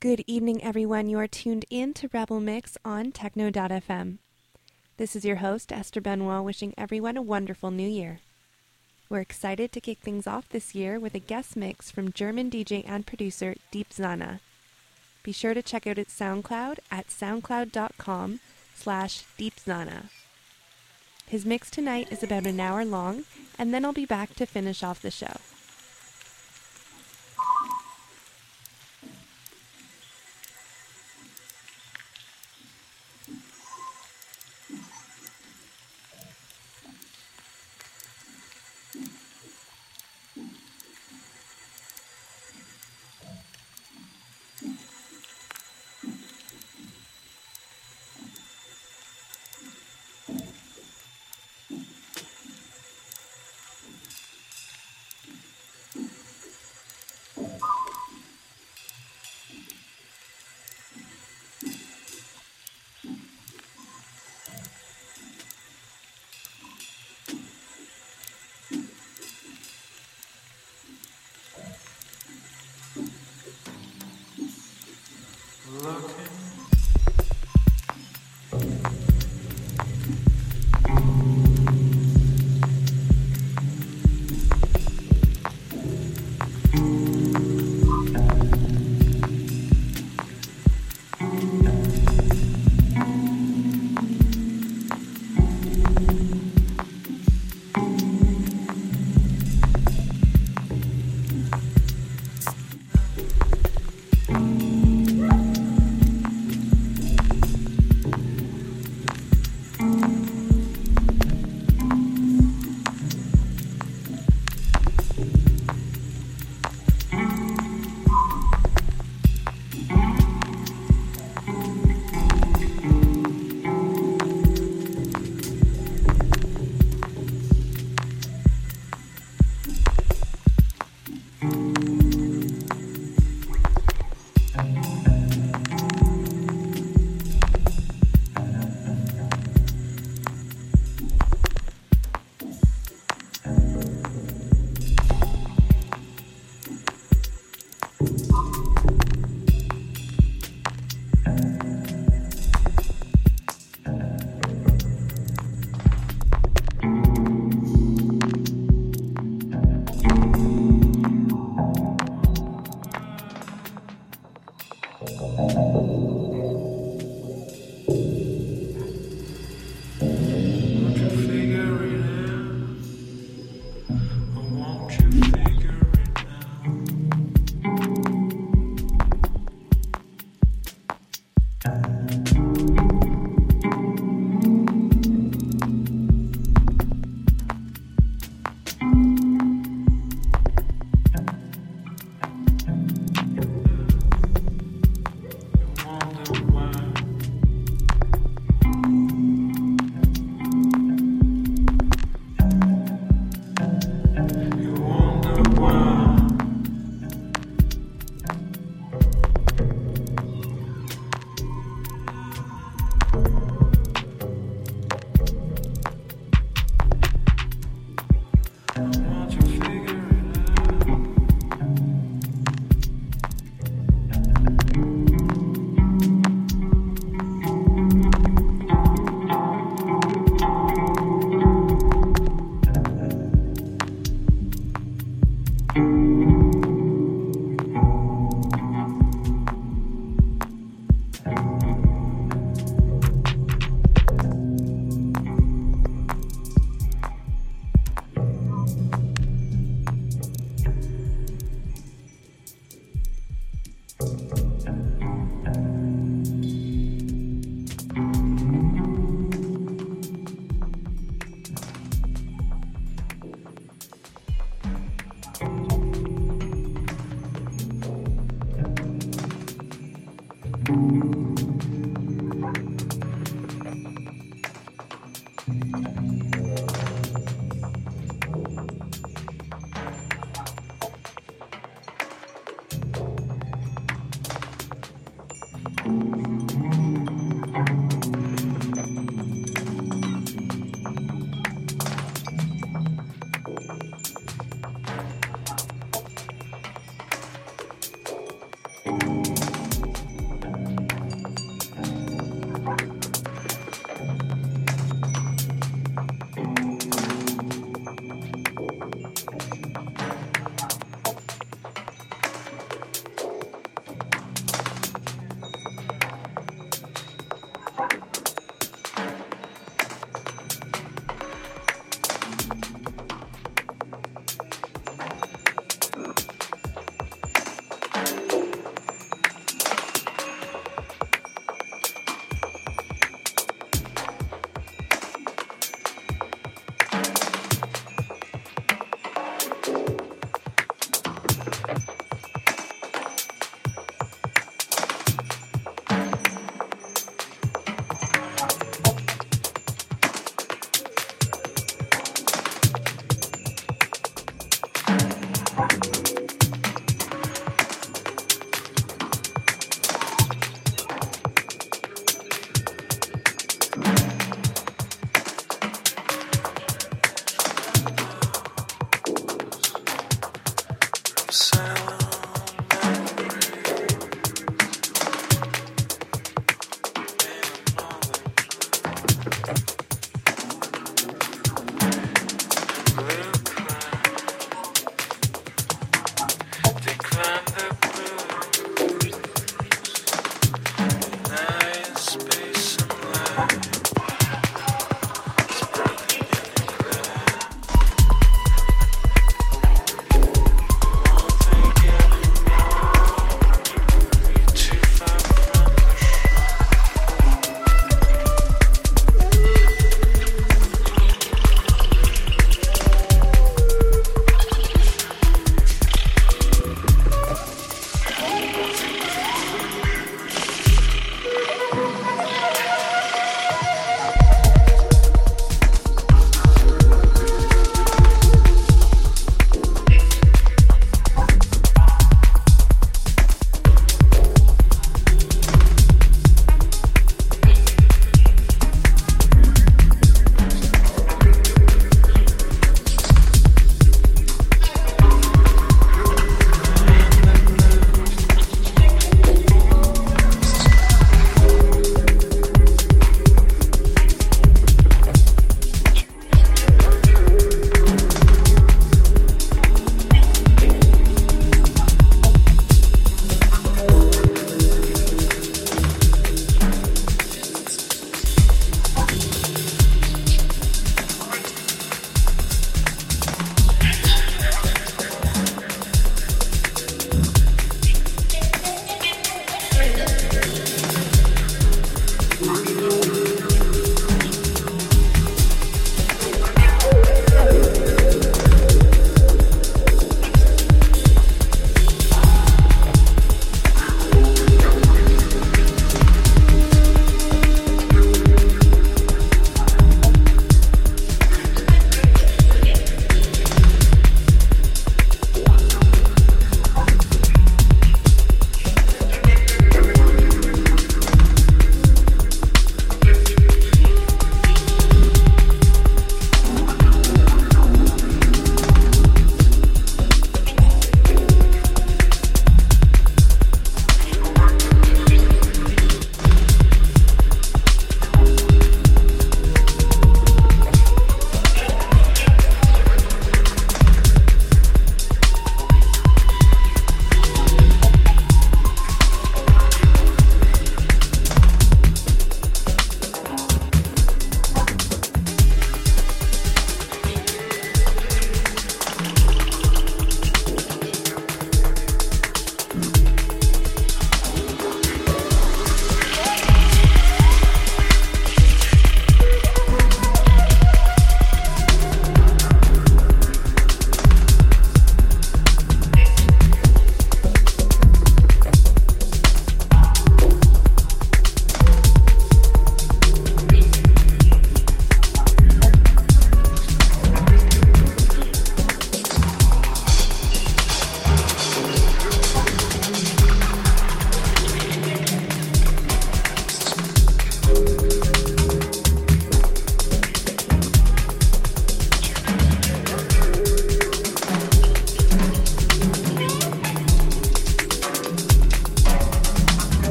Good evening, everyone. You are tuned in to Rebel Mix on Techno.fm. This is your host, Esther Benoit, wishing everyone a wonderful new year. We're excited to kick things off this year with a guest mix from German DJ and producer Deep Zana. Be sure to check out its SoundCloud at soundcloud.com slash deepzana. His mix tonight is about an hour long, and then I'll be back to finish off the show.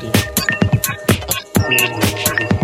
Thank you.